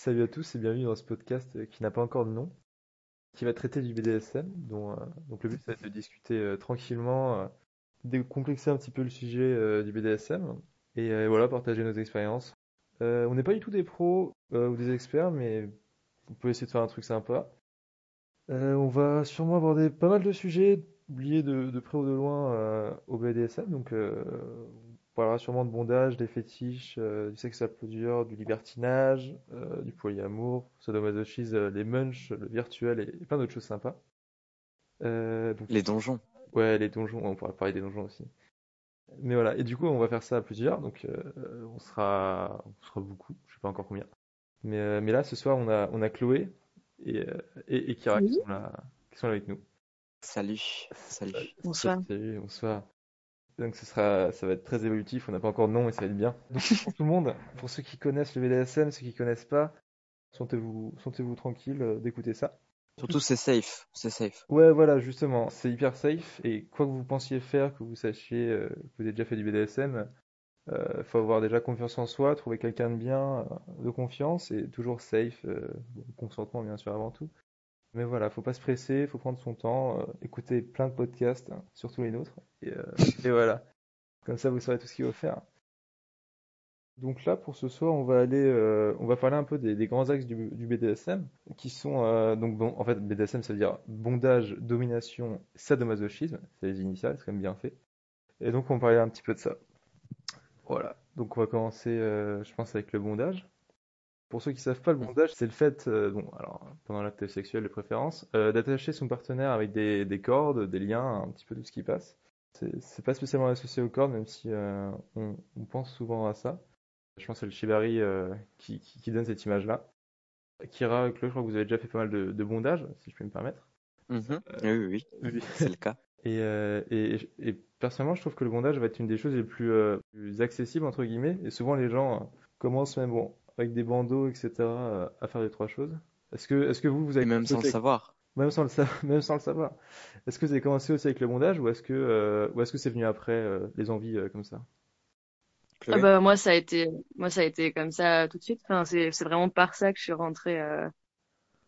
Salut à tous et bienvenue dans ce podcast euh, qui n'a pas encore de nom, qui va traiter du BDSM. Euh, donc le but, c'est de discuter euh, tranquillement, décomplexer un petit peu le sujet du BDSM et voilà, partager nos expériences. On n'est pas du tout des pros ou des experts, mais on peut essayer de faire un truc sympa. On va sûrement aborder pas mal de sujets liés de, de près ou de loin au BDSM. Donc, on parlera sûrement de bondage, des fétiches, euh, du sexe à plusieurs, du libertinage, euh, du polyamour, sadomasochisme, euh, les munchs, le virtuel et, et plein d'autres choses sympas. Euh, donc, Les donjons. ouais, les donjons, on pourra parler des donjons aussi. Mais voilà, et du coup, on va faire ça à plusieurs. Donc, euh, on sera, on sera beaucoup, je sais pas encore combien. Mais, euh, mais là, ce soir, on a, on a Chloé et, et, et Kira qui sont là, qui sont là avec nous. Salut. Salut. Bonsoir. Salut, bonsoir. Donc ce sera, ça va être très évolutif, on n'a pas encore de nom et ça va être bien. Donc pour tout le monde, pour ceux qui connaissent le BDSM, ceux qui connaissent pas, sentez-vous, tranquille euh, d'écouter ça. Surtout, c'est safe. C'est safe. Ouais, voilà, justement, c'est hyper safe et quoi que vous pensiez faire, que vous sachiez euh, que vous avez déjà fait du BDSM, euh, faut avoir déjà confiance en soi, trouver quelqu'un de bien, de confiance et toujours safe, euh, consentement bien sûr avant tout. Mais voilà, faut pas se presser, faut prendre son temps, euh, écouter plein de podcasts, hein, surtout les nôtres, et, euh, et voilà. Comme ça, vous saurez tout ce qu'il faut faire. Donc là, pour ce soir, on va aller, euh, on va parler un peu des, grands axes du, BDSM, qui sont donc en fait, BDSM, ça veut dire bondage, domination, sadomasochisme, c'est les initiales, c'est quand même bien fait. Et donc, on va parler un petit peu de ça. Voilà. Donc, on va commencer, je pense, avec le bondage. Pour ceux qui savent pas, le bondage, c'est le fait, euh, bon, alors pendant l'acte sexuel de préférence, euh, d'attacher son partenaire avec des, des cordes, des liens, un petit peu tout ce qui passe. C'est pas spécialement associé aux cordes, même si euh, on, on pense souvent à ça. Je pense que c'est le shibari qui, qui, qui donne cette image-là. Kira, Chloé, je crois que vous avez déjà fait pas mal de, de bondage, si je peux me permettre. Mhm. Oui, oui, oui. Oui. C'est le cas. Et, et, et personnellement, je trouve que le bondage va être une des choses les plus, plus accessibles, entre guillemets. Et souvent, les gens commencent même bon, avec des bandeaux, etc., à faire les trois choses. Est-ce que, est-ce que vous, vous Et avez même sans le commencé- savoir. même sans le savoir, même sans le savoir. Est-ce que vous avez commencé aussi avec le bondage ou est-ce que, euh, ou est-ce que c'est venu après euh, les envies euh, comme ça? Ah bah moi ça a été moi ça a été comme ça tout de suite. Enfin c'est c'est vraiment par ça que je suis rentrée euh,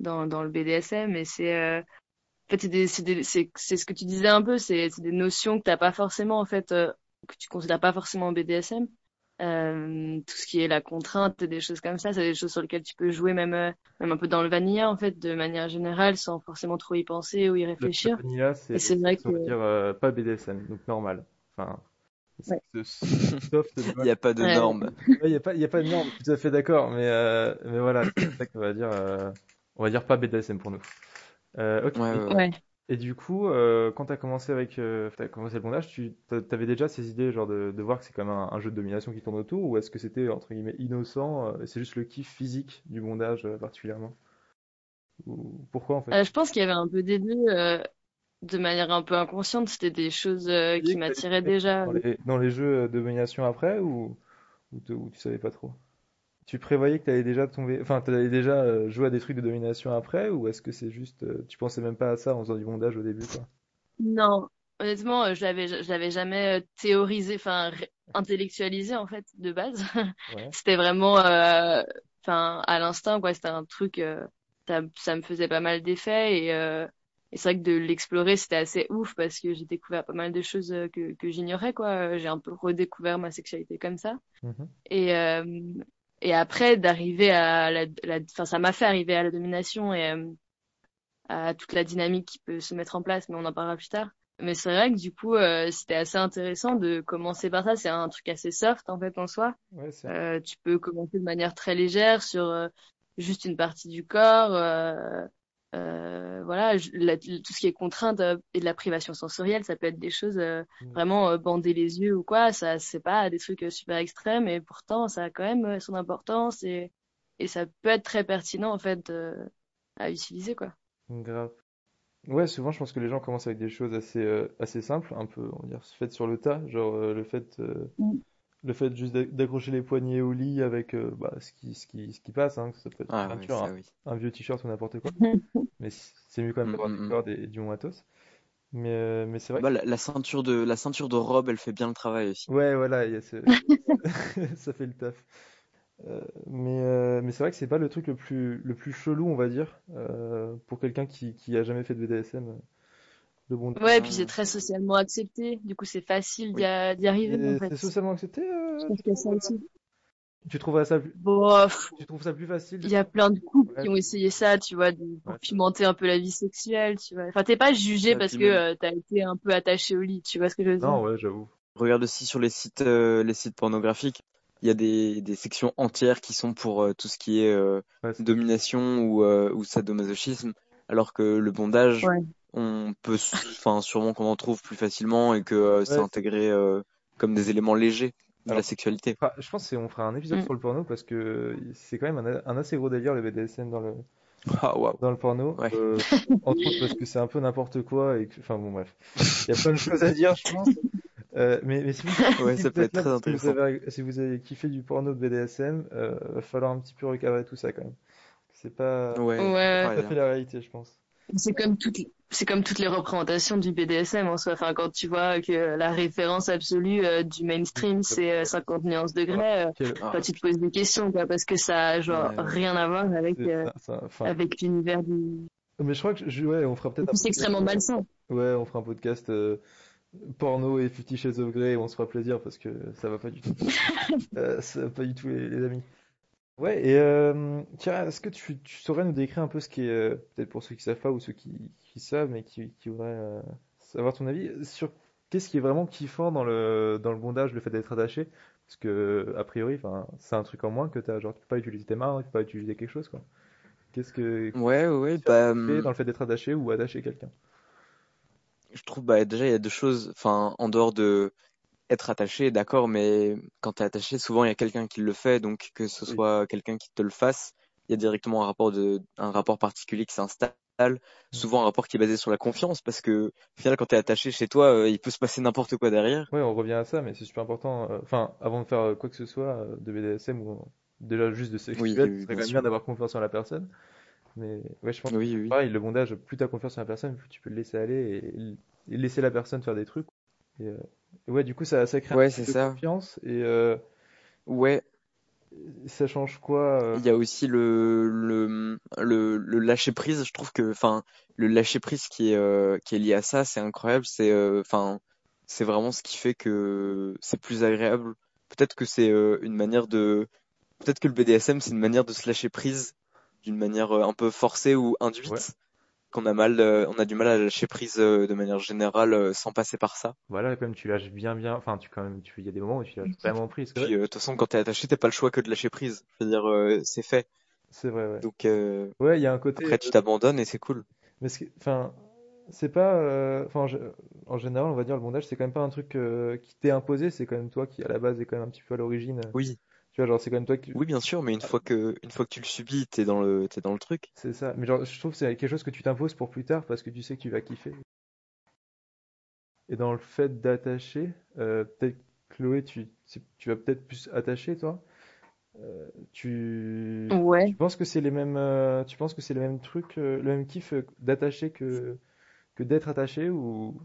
dans dans le BDSM et c'est euh, en fait c'est des c'est des c'est c'est ce que tu disais un peu c'est c'est des notions que t'as pas forcément en fait euh, que tu considères pas forcément en BDSM. Euh, tout ce qui est la contrainte et des choses comme ça, c'est des choses sur lesquelles tu peux jouer même euh, même un peu dans le vanilla en fait de manière générale sans forcément trop y penser ou y réfléchir. le vanilla, c'est, vrai que- dire, euh, pas BDSM, donc normal. Enfin, Ouais. soft, Il n'y a pas de Ouais. normes. Il n'y a pas, il y a pas de norme, je suis tout à fait d'accord, mais, euh, mais voilà, c'est ça qu'on va dire, euh, on va dire pas BDSM pour nous. Euh, ok. Ouais, ouais, ouais. Ouais. Et du coup, euh, quand tu as commencé avec, euh, t'as commencé le bondage, tu avais déjà ces idées, genre de, de voir que c'est comme un, un jeu de domination qui tourne autour, ou est-ce que c'était entre guillemets innocent, euh, et c'est juste le kiff physique du bondage euh, particulièrement? Ou pourquoi en fait? Euh, je pense qu'il y avait un peu des deux, euh, de manière un peu inconsciente, c'était des choses euh, qui m'attiraient déjà. Dans les, dans les jeux de domination après, ou, ou, te- ou tu savais pas trop? Tu prévoyais que tu allais déjà tomber, enfin, tu allais déjà euh, jouer à des trucs de domination après, ou est-ce que c'est juste, euh, tu pensais même pas à ça en faisant du bondage au début, quoi? Non, honnêtement, euh, je l'avais, je l'avais jamais théorisé, enfin intellectualisé en fait de base. Ouais. C'était vraiment, euh, enfin à l'instinct quoi. C'était un truc, euh, ça, ça me faisait pas mal d'effets et, euh, et c'est vrai que de l'explorer c'était assez ouf parce que j'ai découvert pas mal de choses que que j'ignorais quoi. J'ai un peu redécouvert ma sexualité comme ça. Mhm. Et, et après, d'arriver à la, la, enfin, ça m'a fait arriver à la domination et euh, à toute la dynamique qui peut se mettre en place, mais on en parlera plus tard. Mais c'est vrai que du coup, euh, c'était assez intéressant de commencer par ça. C'est un truc assez soft en fait en soi. Ouais, Euh, tu peux commencer de manière très légère sur euh, juste une partie du corps. Euh, voilà, la- tout ce qui est contrainte euh, et de la privation sensorielle, ça peut être des choses euh, Mm. vraiment bander les yeux ou quoi. Ça, c'est pas des trucs super extrêmes, et pourtant, ça a quand même son importance et et ça peut être très pertinent en fait à utiliser quoi. grave. Ouais, souvent, je pense que les gens commencent avec des choses assez, assez simples, un peu, on va dire, faites sur le tas, genre le fait, Mm. Le fait juste d'a- d'accrocher les poignets au lit avec euh, bah, ce qui, ce qui, ce qui passe, hein, que ça peut être Ah une oui, ça un, oui. un vieux t-shirt ou n'importe quoi. Mais c'est mieux quand même Mm, d'avoir mm, des mm. et, et du bon matos. Mais, euh, mais c'est vrai Bah, la, la ceinture de, la ceinture de robe, elle fait bien le travail aussi. Ouais, voilà, il y a ce... ça fait le taf. Euh, mais euh, mais c'est vrai que c'est pas le truc le plus le plus chelou, on va dire, euh, pour quelqu'un qui qui a jamais fait de BDSM. Euh, bondage. Ouais, et puis c'est très socialement accepté. Du coup, c'est facile d'y arriver, en Et fait. c'est socialement accepté. euh, Je pense qu'il y a ça aussi. tu trouverais ça plus, Bon, tu trouves ça plus facile? il y a plein de couples Ouais. qui ont essayé ça, tu vois, de, pour Ouais. pimenter un peu la vie sexuelle, tu vois. Enfin, t'es pas jugé Ouais, parce que euh, t'as été un peu attaché au lit, tu vois ce que je veux dire? Non, ouais, j'avoue. Regarde aussi sur les sites, euh, les sites pornographiques, il y a des, des sections entières qui sont pour euh, tout ce qui est euh, domination ou, euh, ou sadomasochisme, alors que le bondage, Ouais. On peut, enfin, sûrement qu'on en trouve plus facilement et que euh, c'est Ouais. intégré euh, comme des éléments légers de Alors- la sexualité. Je pense qu'on fera un épisode Mm. sur le porno parce que c'est quand même un, un assez gros délire le BDSM dans le Ah dans le porno. Ouais. Euh, entre autres parce que c'est un peu n'importe quoi et que, enfin bon bref, il y a plein de choses à dire, je pense. Euh, mais, mais si vous, Ouais, si ça peut être là, très si vous intéressant. avez, si vous avez kiffé du porno de BDSM, euh, va falloir un petit peu recadrer tout ça quand même. C'est pas Ouais. À fait la réalité, je pense. C'est comme toutes, c'est comme toutes les représentations du BDSM en soi. Enfin, quand tu vois que la référence absolue euh, du mainstream, c'est euh, 50 nuances degrés, euh, Ah, tu te poses des questions, quoi, parce que ça a genre Ouais, rien à voir avec, euh, ça- enfin, avec l'univers du. mais je crois que je, ouais, on fera peut-être C'est extrêmement malsain. Ouais, on fera un podcast porno et Fifty Shades of Grey, on se fera plaisir parce que ça va pas du tout. Ça va pas du tout les, les amis. Ouais, et euh, tiens, est-ce que tu, tu saurais nous décrire un peu ce qui est, euh, peut-être pour ceux qui savent pas ou ceux qui, qui savent mais qui, qui voudraient euh, savoir ton avis, sur qu'est-ce qui est vraiment kiffant dans le, dans le bondage, le fait d'être attaché? Parce que, a priori, enfin, c'est un truc en moins que t'as, genre, tu peux pas utiliser tes mains, tu peux pas utiliser quelque chose, quoi. Qu'est-ce que, Ouais, ouais, bah, tu fais dans le fait d'être attaché ou attacher quelqu'un? je trouve, bah, déjà, il y a deux choses, enfin, en dehors de être attaché, d'accord, mais quand t'es attaché, souvent, il y a quelqu'un qui le fait, donc que ce Oui. soit quelqu'un qui te le fasse, il y a directement un rapport de, un rapport particulier qui s'installe, souvent un rapport qui est basé sur la confiance, parce que, au final, quand t'es attaché chez toi, euh, il peut se passer n'importe quoi derrière. Ouais, on revient à ça, mais c'est super important. euh, Enfin, avant de faire euh, quoi que ce soit euh, de BDSM ou déjà juste de sexuel, Oui, ce oui, serait bien quand même sûr. bien d'avoir confiance en la personne. Mais ouais, je pense que Oui, oui. pareil, le bondage, plus t'as confiance en la personne, plus tu peux le laisser aller et, et laisser la personne faire des trucs. Et, et ouais, du coup, ça, ça crée un Ouais, c'est peu de ça. confiance et euh, Ouais, ça change quoi euh, Il y a aussi le, le, le, le lâcher prise. Je trouve que, enfin, le lâcher prise qui est, euh, qui est lié à ça, c'est incroyable. C'est, enfin, c'est vraiment ce qui fait que c'est plus agréable. Peut-être que c'est une manière de, peut-être que le BDSM, c'est une manière de se lâcher prise d'une manière un peu forcée ou induite. Ouais. Qu'on a mal, euh, on a du mal à lâcher prise euh, de manière générale euh, sans passer par ça. Voilà, quand même, tu lâches bien, bien. Enfin, tu quand même, tu il y a des moments où tu lâches vraiment prise. Puis, euh, de toute façon, quand t'es attaché, t'as pas le choix que de lâcher prise. Je veux dire, euh, c'est fait. C'est vrai, ouais. Donc, euh, Ouais, il y a un côté. après, tu t'abandonnes et c'est cool. Mais enfin, c'est pas, enfin, en gé- en général, on va dire le bondage, c'est quand même pas un truc euh, qui t'est imposé, c'est quand même toi qui à la base est quand même un petit peu à l'origine. Oui. Tu vois, genre c'est quand même toi qui, Oui, bien sûr, mais une fois que, une fois que tu le subis, t'es dans le, t'es dans le truc. c'est ça. Mais genre, je trouve que c'est quelque chose que tu t'imposes pour plus tard parce que tu sais que tu vas kiffer. Et dans le fait d'attacher, euh, peut-être Chloé, tu, tu vas peut-être plus attacher toi. Euh, tu, Ouais. tu penses que c'est les mêmes, euh, tu penses que c'est le même truc, euh, le même kiff d'attacher que que d'être attaché ou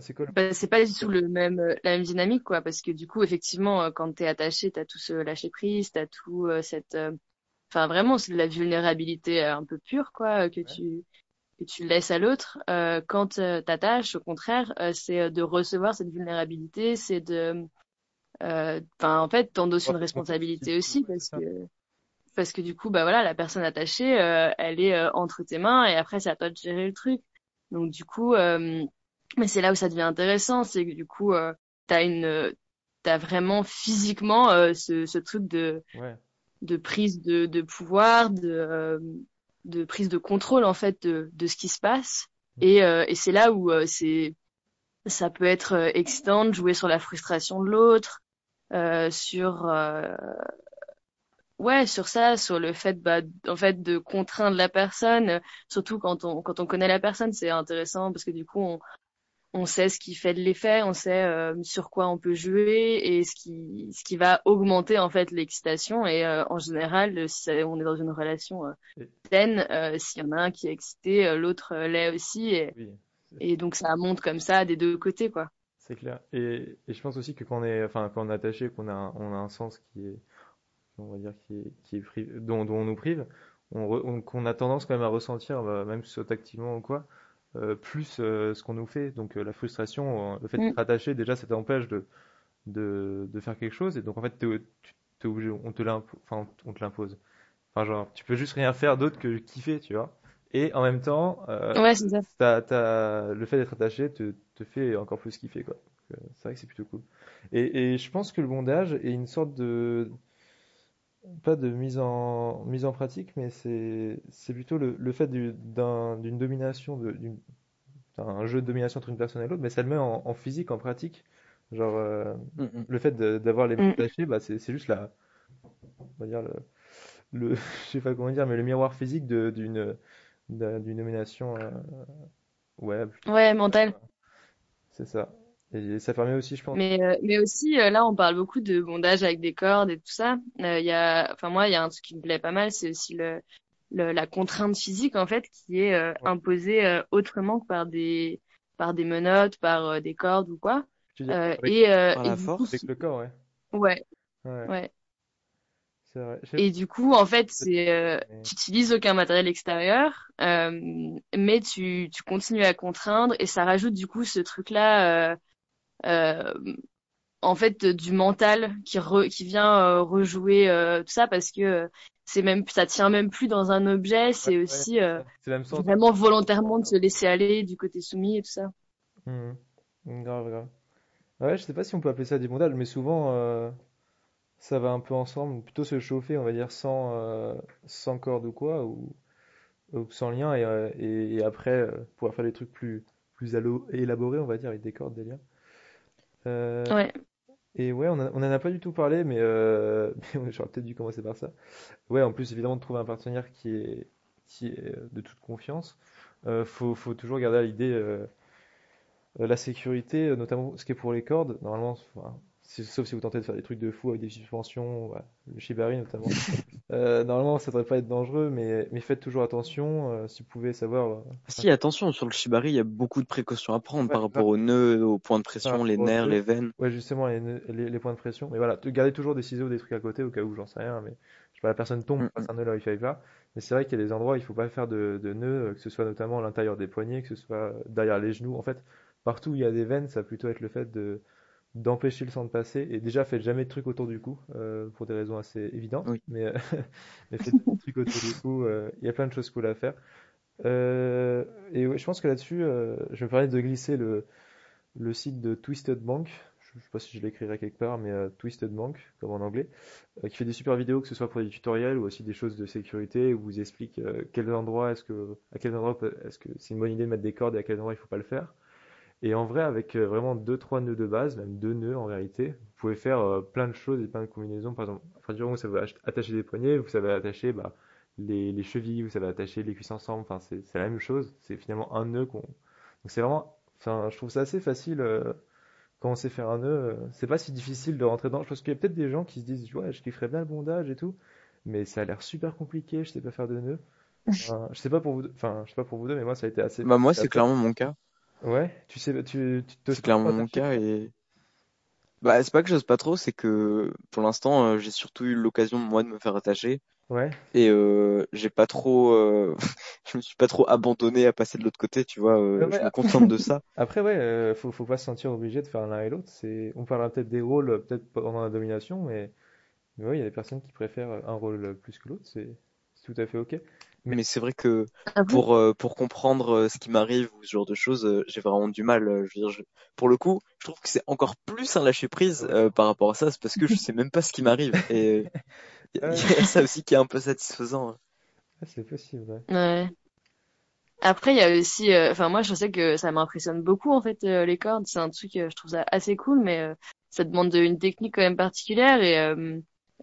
c'est quoi Bah, c'est pas du tout le même, euh, la même dynamique, quoi, parce que du coup, effectivement, euh, quand t'es attaché, t'as tout ce lâcher prise, t'as tout euh, cette, euh, enfin vraiment, c'est de la vulnérabilité euh, un peu pure, quoi, que tu que tu laisses à l'autre. Euh, quand t'attaches, au contraire, euh, c'est de recevoir cette vulnérabilité, c'est de, euh, enfin, en fait, t'endosses une responsabilité aussi, parce que parce que du coup, bah voilà, la personne attachée, euh, elle est euh, entre tes mains, et après, c'est à toi de gérer le truc. Donc du coup. euh, mais c'est là où ça devient intéressant, c'est que du coup, euh, t'as une, euh, t'as vraiment physiquement euh, ce, ce truc de, Ouais. de prise de, de pouvoir, de, euh, de prise de contrôle en fait de, de ce qui se passe. Et, euh, et c'est là où euh, c'est, ça peut être excitant de jouer sur la frustration de l'autre, euh, sur, euh, ouais, sur ça, sur le fait, bah, en fait, de contraindre la personne. Surtout quand on, quand on connaît la personne, c'est intéressant parce que du coup, on on sait ce qui fait de l'effet, on sait euh, sur quoi on peut jouer et ce qui ce qui va augmenter en fait l'excitation et euh, en général euh, si on est dans une relation saine euh, s'il y en a un qui est excité l'autre l'est aussi et, Oui, et donc ça monte comme ça des deux côtés quoi c'est clair. Et, et je pense aussi que quand on est, enfin, quand on est attaché, qu'on a, un- on a un sens qui est, on va dire, qui est, qui est dont, dont on nous prive, on, qu'on a tendance quand même à ressentir, bah, même si activement ou quoi, plus euh, ce qu'on nous fait. Donc euh, la frustration, le fait d'être mm. attaché, déjà, ça t'empêche de, de, de, faire quelque chose. Et donc en fait, t'es, t'es obligé, on te l'impose. Enfin, on te l'impose. Enfin, genre, tu peux juste rien faire d'autre que kiffer, tu vois. Et en même temps, ouais, c'est ça. le fait d'être attaché te, te fait encore plus kiffer, quoi. C'est vrai que c'est plutôt cool. Et, et je pense que le bondage est une sorte de, pas de mise en, mise en pratique, mais c'est, c'est plutôt le, le fait d'une domination, d'un jeu de domination entre une personne et l'autre, mais ça le met en, physique, en pratique. Genre, euh, mm, mm. le fait d'avoir les mains mm. bah, c'est, juste la, on va dire le, le, je sais pas comment dire, mais le miroir physique d'une domination, euh, ouais. Ouais, mentale. C'est ça. Et ça permet aussi, je pense. Mais, euh, mais aussi, euh, là, on parle beaucoup de bondage avec des cordes et tout ça. Euh, il y a, enfin, moi, il y a un truc qui me plaît pas mal, c'est aussi le, le, la contrainte physique, en fait, qui est imposée autrement que par des, par des menottes, par des cordes ou quoi. avec, et, par la force, avec le corps, ouais. Ouais. Ouais. ouais. Vrai. Et du coup, en fait, c'est, tu utilises aucun matériel extérieur, mais tu, tu continues à contraindre et ça rajoute du coup ce truc-là euh, en fait du mental qui qui vient euh, rejouer euh, tout ça parce que c'est même ça tient même plus dans un objet c'est aussi vraiment volontairement de se laisser aller du côté soumis et tout ça. Mmh. grave grave. Ouais je sais pas si on peut appeler ça des bondages mais souvent ça va un peu ensemble plutôt se chauffer on va dire sans sans corde ou quoi ou, ou sans lien et, et, après pouvoir faire des trucs plus plus élaborés on va dire avec des cordes des liens. euh, ouais. Et ouais, on, on en a pas du tout parlé, mais, euh, j'aurais peut-être dû commencer par ça. Ouais, en plus, évidemment, de trouver un partenaire qui est, qui est euh, de toute confiance. Euh, faut, faut toujours garder à l'idée euh, la sécurité, notamment ce qui est pour les cordes. Normalement, enfin, sauf si vous tentez de faire des trucs de fou avec des suspensions, le shibari notamment. euh, normalement, ça devrait pas être dangereux, mais, mais faites toujours attention. Euh, si vous pouvez savoir. Euh, si, attention, sur le shibari, il y a beaucoup de précautions à prendre par rapport aux nœuds, aux points de pression, les nerfs, les veines. Ouais, justement, les, les, points de pression. Mais voilà, gardez toujours des ciseaux, des trucs à côté au cas où, j'en sais rien. Mais je sais pas, la personne tombe, mm passe un nœud là où il fallait pas. Mais c'est vrai qu'il y a des endroits où il faut pas faire de, de nœuds, que ce soit notamment à l'intérieur des poignets, que ce soit derrière les genoux. En fait, partout où il y a des veines, ça va plutôt être le fait de d'empêcher le sang de passer. Et déjà, faites jamais de trucs autour du cou, euh, pour des raisons assez évidentes. Mais, euh, mais faites des trucs autour du cou. Euh, il y a plein de choses cool à faire. Et ouais, je pense que là-dessus, je me permets de glisser le, le site de Twisted Bank. Je, sais pas si je l'écrirai quelque part, mais Twisted Bank, comme en anglais, qui fait des super vidéos, que ce soit pour des tutoriels ou aussi des choses de sécurité, où vous explique quel endroit est-ce que, à quel endroit est-ce que c'est une bonne idée de mettre des cordes et à quel endroit il faut pas le faire. Et en vrai, avec euh, vraiment deux trois nœuds de base, même deux nœuds en vérité, vous pouvez faire euh, plein de choses et plein de combinaisons. Par exemple, enfin, du moment où ça va attacher des poignets, vous savez attacher bah, les, les chevilles, vous savez attacher les cuisses ensemble. Enfin, c'est la même chose. C'est finalement un nœud qu'on. Donc c'est vraiment. Enfin, je trouve ça assez facile euh, quand on sait faire un nœud. c'est pas si difficile de rentrer dedans. Je pense qu'il y a peut-être des gens qui se disent ouais, je kifferais bien le bondage et tout, mais ça a l'air super compliqué. Je sais pas faire de nœuds. je sais pas pour vous. Enfin, je sais pas pour vous deux, mais moi ça a été assez. Bah moi c'est clairement mon cas. Ouais, tu sais, tu, tu te C'est clairement mon cas et bah c'est pas que j'ose pas trop, c'est que pour l'instant euh, j'ai surtout eu l'occasion moi de me faire attacher Ouais. et euh, j'ai pas trop, euh, je me suis pas trop abandonné à passer de l'autre côté, tu vois. euh, je me contente de ça. Après, ouais, euh, faut, faut pas se sentir obligé de faire l'un et l'autre. C'est, on parlera peut-être des rôles, peut-être pendant la domination, mais, mais ouais, il y a des personnes qui préfèrent un rôle plus que l'autre. C'est, c'est tout à fait ok. Mais c'est vrai que ah pour euh, pour comprendre euh, ce qui m'arrive ou ce genre de choses, euh, j'ai vraiment du mal. je veux dire, pour le coup, je trouve que c'est encore plus un lâcher prise par rapport à ça, c'est parce que je sais même pas ce qui m'arrive. Et il y, a ça aussi qui est un peu satisfaisant. Hein. Ah, c'est possible. Ouais. ouais. Après, il y a aussi, enfin moi, je sais que ça m'impressionne beaucoup en fait les cordes. C'est un truc, je trouve ça assez cool, mais ça demande une technique quand même particulière et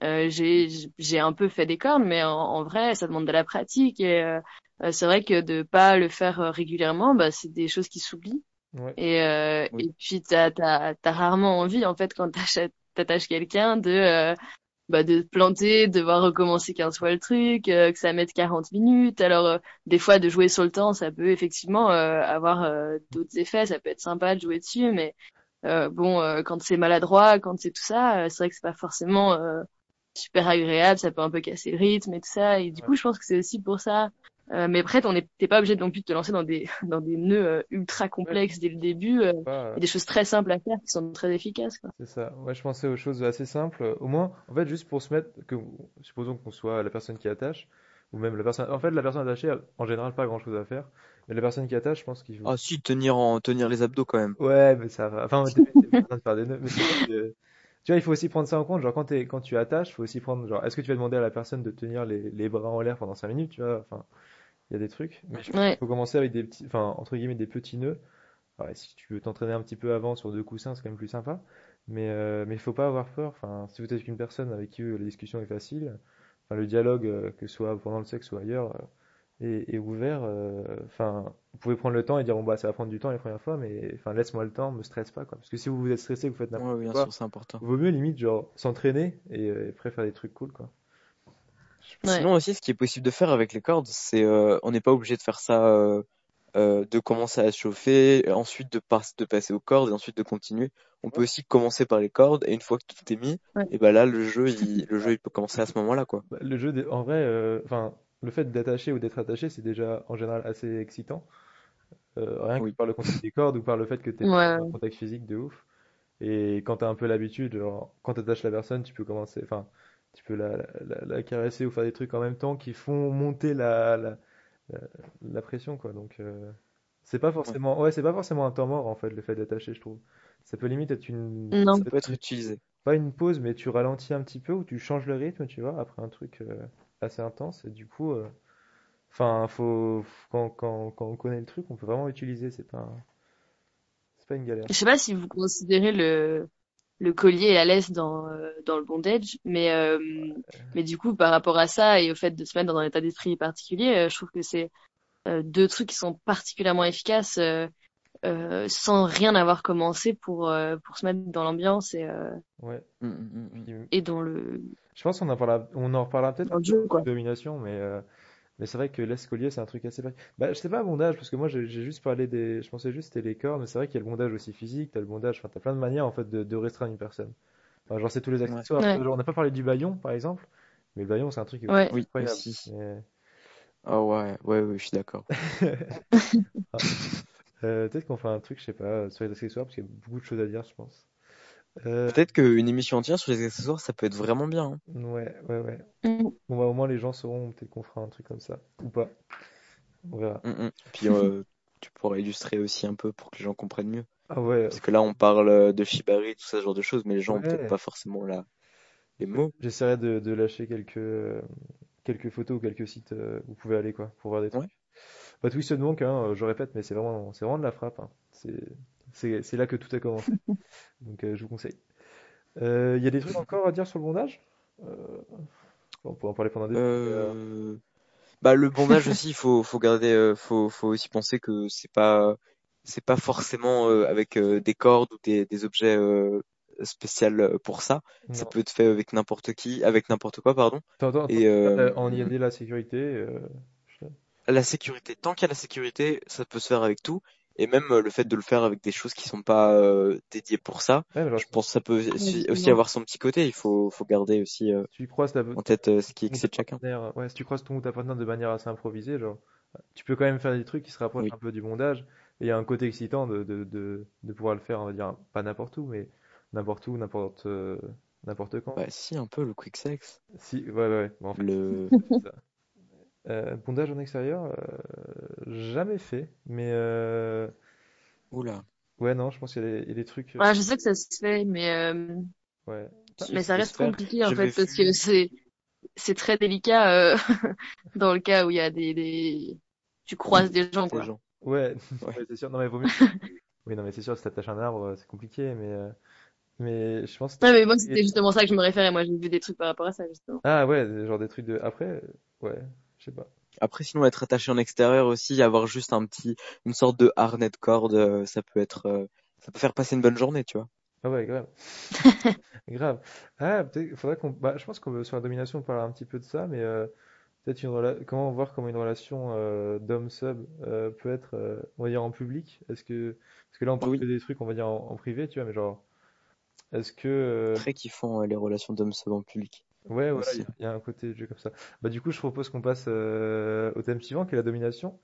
euh, j'ai j'ai un peu fait des cordes, mais en, vrai, ça demande de la pratique et euh, euh, c'est vrai que de pas le faire régulièrement, bah, c'est des choses qui s'oublient. Ouais. Et, et puis t'as as, as, rarement envie en fait quand t'attaches quelqu'un de bah, de planter, de devoir recommencer 15 fois le truc, que ça mette 40 minutes. Alors des fois de jouer sur le temps, ça peut effectivement avoir d'autres effets, ça peut être sympa de jouer dessus, mais bon quand c'est maladroit, quand c'est tout ça, c'est vrai que c'est pas forcément super agréable, ça peut un peu casser le rythme et tout ça. Et du coup, je pense que c'est aussi pour ça. Euh, mais après, on t'es pas obligé non plus de te lancer dans des dans des nœuds euh, ultra complexes dès le début. Euh, et des choses très simples à faire qui sont très efficaces. Quoi. C'est ça. Ouais, je pensais aux choses assez simples. Au moins, en fait, juste pour se mettre, que, supposons qu'on soit la personne qui attache, ou même la personne. En fait, la personne attachée a en général pas grand-chose à faire. Mais la personne qui attache, je pense qu'il faut. Ah si, tenir en tenir les abdos quand même. Ouais, mais ça va. Enfin, t'es pas en train de faire des nœuds. Mais tu vois, il faut aussi prendre ça en compte. Genre, quand t'es, quand tu attaches, il faut aussi prendre. Genre, est-ce que tu vas demander à la personne de tenir les, les bras en l'air pendant 5 minutes, tu vois? Enfin, il y a des trucs. Mais je pense Ouais. qu'il faut commencer avec des petits, enfin, entre guillemets, des petits nœuds. Alors, si tu veux t'entraîner un petit peu avant sur deux coussins, c'est quand même plus sympa. Mais, euh, mais il faut pas avoir peur. Enfin, si vous êtes avec une personne avec qui euh, la discussion est facile, enfin, le dialogue, euh, que ce soit pendant le sexe ou ailleurs, est ouvert. euh, Enfin, vous pouvez prendre le temps et dire, bon, bah, ça va prendre du temps les premières fois, mais enfin, laisse-moi le temps, me stresse pas, quoi. Parce que si vous vous êtes stressé, vous faites Ouais, n'importe bien quoi, sûr, c'est important. vaut mieux limite, genre, s'entraîner et, euh, et après faire des trucs cool, quoi. Ouais. Sinon aussi, ce qui est possible de faire avec les cordes, c'est euh, on n'est pas obligé de faire ça, euh, euh, de commencer à chauffer, ensuite de, pas- de passer aux cordes et ensuite de continuer. On peut aussi commencer par les cordes et une fois que tout est mis, Ouais. et ben là le jeu, il, le jeu, il peut commencer à ce moment-là, quoi. Bah, Le jeu, en vrai, euh, enfin, le fait d'attacher ou d'être attaché, c'est déjà en général assez excitant. Euh, rien que Oui. par le contact des cordes ou par le fait que tu es Ouais. en contact physique de ouf. Et quand tu as un peu l'habitude, quand tu attaches la personne, tu peux commencer, enfin, tu peux la, la, la caresser ou faire des trucs en même temps qui font monter la, la, la, la pression, quoi. Donc, euh, c'est pas forcément, ouais, c'est pas forcément un temps mort, en fait, le fait d'attacher, je trouve. Ça peut limite être une, Non. Ça peut être utilisé. pas une pause, mais tu ralentis un petit peu ou tu changes le rythme, tu vois, après un truc euh, assez intense. Et du coup, euh, enfin, faut, quand, quand, quand on connaît le truc, on peut vraiment l'utiliser. C'est pas, c'est pas une galère. Je sais pas si vous considérez le le collier et la laisse dans euh, dans le bondage, mais euh, mais du coup par rapport à ça et au fait de se mettre dans un état d'esprit particulier, je trouve que c'est deux trucs qui sont particulièrement efficaces euh, sans rien avoir commencé pour euh, pour se mettre dans l'ambiance et euh, Ouais. Mm, mm, mm, et dans le je pense qu'on en parlera, on en reparlera peut-être dans le jeu quoi. de domination, mais, euh, mais c'est vrai que l'escolier, c'est un truc assez. Bah, je sais pas bondage, parce que moi, j'ai juste parlé des. Je pensais juste c'était les cordes, mais c'est vrai qu'il y a le bondage aussi physique, t'as le bondage, enfin, t'as plein de manières en fait de, de restreindre une personne. Enfin, genre, c'est tous les accessoires. Ouais. Genre, on n'a pas parlé du baillon, par exemple, mais le baillon, c'est un truc qui est Ouais. Oui, incroyable. aussi. Mais- Ah ouais, ouais, ouais, je suis d'accord. Euh, peut-être qu'on fera un truc, je sais pas, sur les accessoires, parce qu'il y a beaucoup de choses à dire, je pense. Euh, Peut-être qu'une émission entière sur les accessoires, ça peut être vraiment bien. hein. ouais, ouais, ouais. Mm. Bon, bah, au moins, les gens sauront peut-être qu'on fera un truc comme ça, ou pas. On verra. Mm, mm. Puis euh, tu pourras illustrer aussi un peu pour que les gens comprennent mieux. Ah ouais, Parce que là, on parle euh, de Shibari, tout ça, ce genre de choses, mais les gens ont Ouais. peut-être pas forcément la... les mots. j'essaierai de, de lâcher quelques, euh, quelques photos ou quelques sites euh, où vous pouvez aller, quoi, pour voir des trucs. Bah, Twisted Monk, hein, euh, je répète, mais c'est vraiment, c'est vraiment de la frappe. hein. C'est, là que tout a commencé. Donc, euh, je vous conseille. Euh, Il y a des trucs encore à dire sur le bondage? Euh, on pourrait en parler pendant des heures, euh, Euh... Bah, le bondage aussi, il faut, faut garder, euh, faut, faut aussi penser que c'est pas, c'est pas forcément euh, avec euh, des cordes ou des, des objets euh, spéciaux pour ça. Ça peut être fait avec n'importe qui, avec n'importe quoi, pardon. Et euh, Euh, en IAD, la sécurité, euh, la sécurité, tant qu'il y a la sécurité, ça peut se faire avec tout. Et même euh, le fait de le faire avec des choses qui sont pas euh, dédiées pour ça, ouais, genre, je pense que ça peut aussi avoir son petit côté. Il faut, faut garder aussi euh, tu croises ta, en tête euh, ce qui excite chacun. ouais, si tu croises ton ou ta partenaire de manière assez improvisée, genre, tu peux quand même faire des trucs qui se rapprochent Oui. un peu du bondage. Et il y a un côté excitant de, de, de, de pouvoir le faire, on va dire, pas n'importe où, mais n'importe où, n'importe euh, n'importe quand. Bah si, un peu le quick sex. Si, ouais, ouais, ouais. Bon, en fait, Le... Euh, bondage en extérieur, euh, jamais fait, mais euh, Oula. ouais, non, je pense qu'il y, a des- il y a des trucs, euh, Ouais, je sais que ça se fait, mais euh, ouais. Mais ça reste compliqué en fait parce que c'est c'est très délicat euh, dans le cas où il y a des, des tu croises des gens Des quoi. gens. Ouais, c'est sûr. Non, mais vaut mieux. Oui, non, mais c'est sûr, si t'attaches un arbre, c'est compliqué, mais, euh, mais je pense. Non mais moi c'était justement ça que je me référais. Moi j'ai vu des trucs par rapport à ça justement. Ah ouais, des- genre des trucs de. Après, ouais, je sais pas. Après, sinon, être attaché en extérieur aussi, avoir juste un petit, une sorte de harnais de corde, euh, ça peut être, euh, ça peut faire passer une bonne journée, tu vois. Ah ouais, grave. Grave. Ah, peut-être, faudrait qu'on. Bah, je pense qu'on veut sur la domination, on parlera un petit peu de ça, mais euh, peut-être une rela... comment voir comment une relation euh, d'homme-sub euh, peut être, euh, on va dire, en public? Est-ce que. Parce que là, on parle Oui. que des trucs, on va dire, en, en privé, tu vois, mais genre. Est-ce que. euh, Très kiffant, les relations d'hommes sub en public. Ouais, voilà, il y, a un côté jeu comme ça. Bah, du coup, je propose qu'on passe euh, au thème suivant, qui est la domination.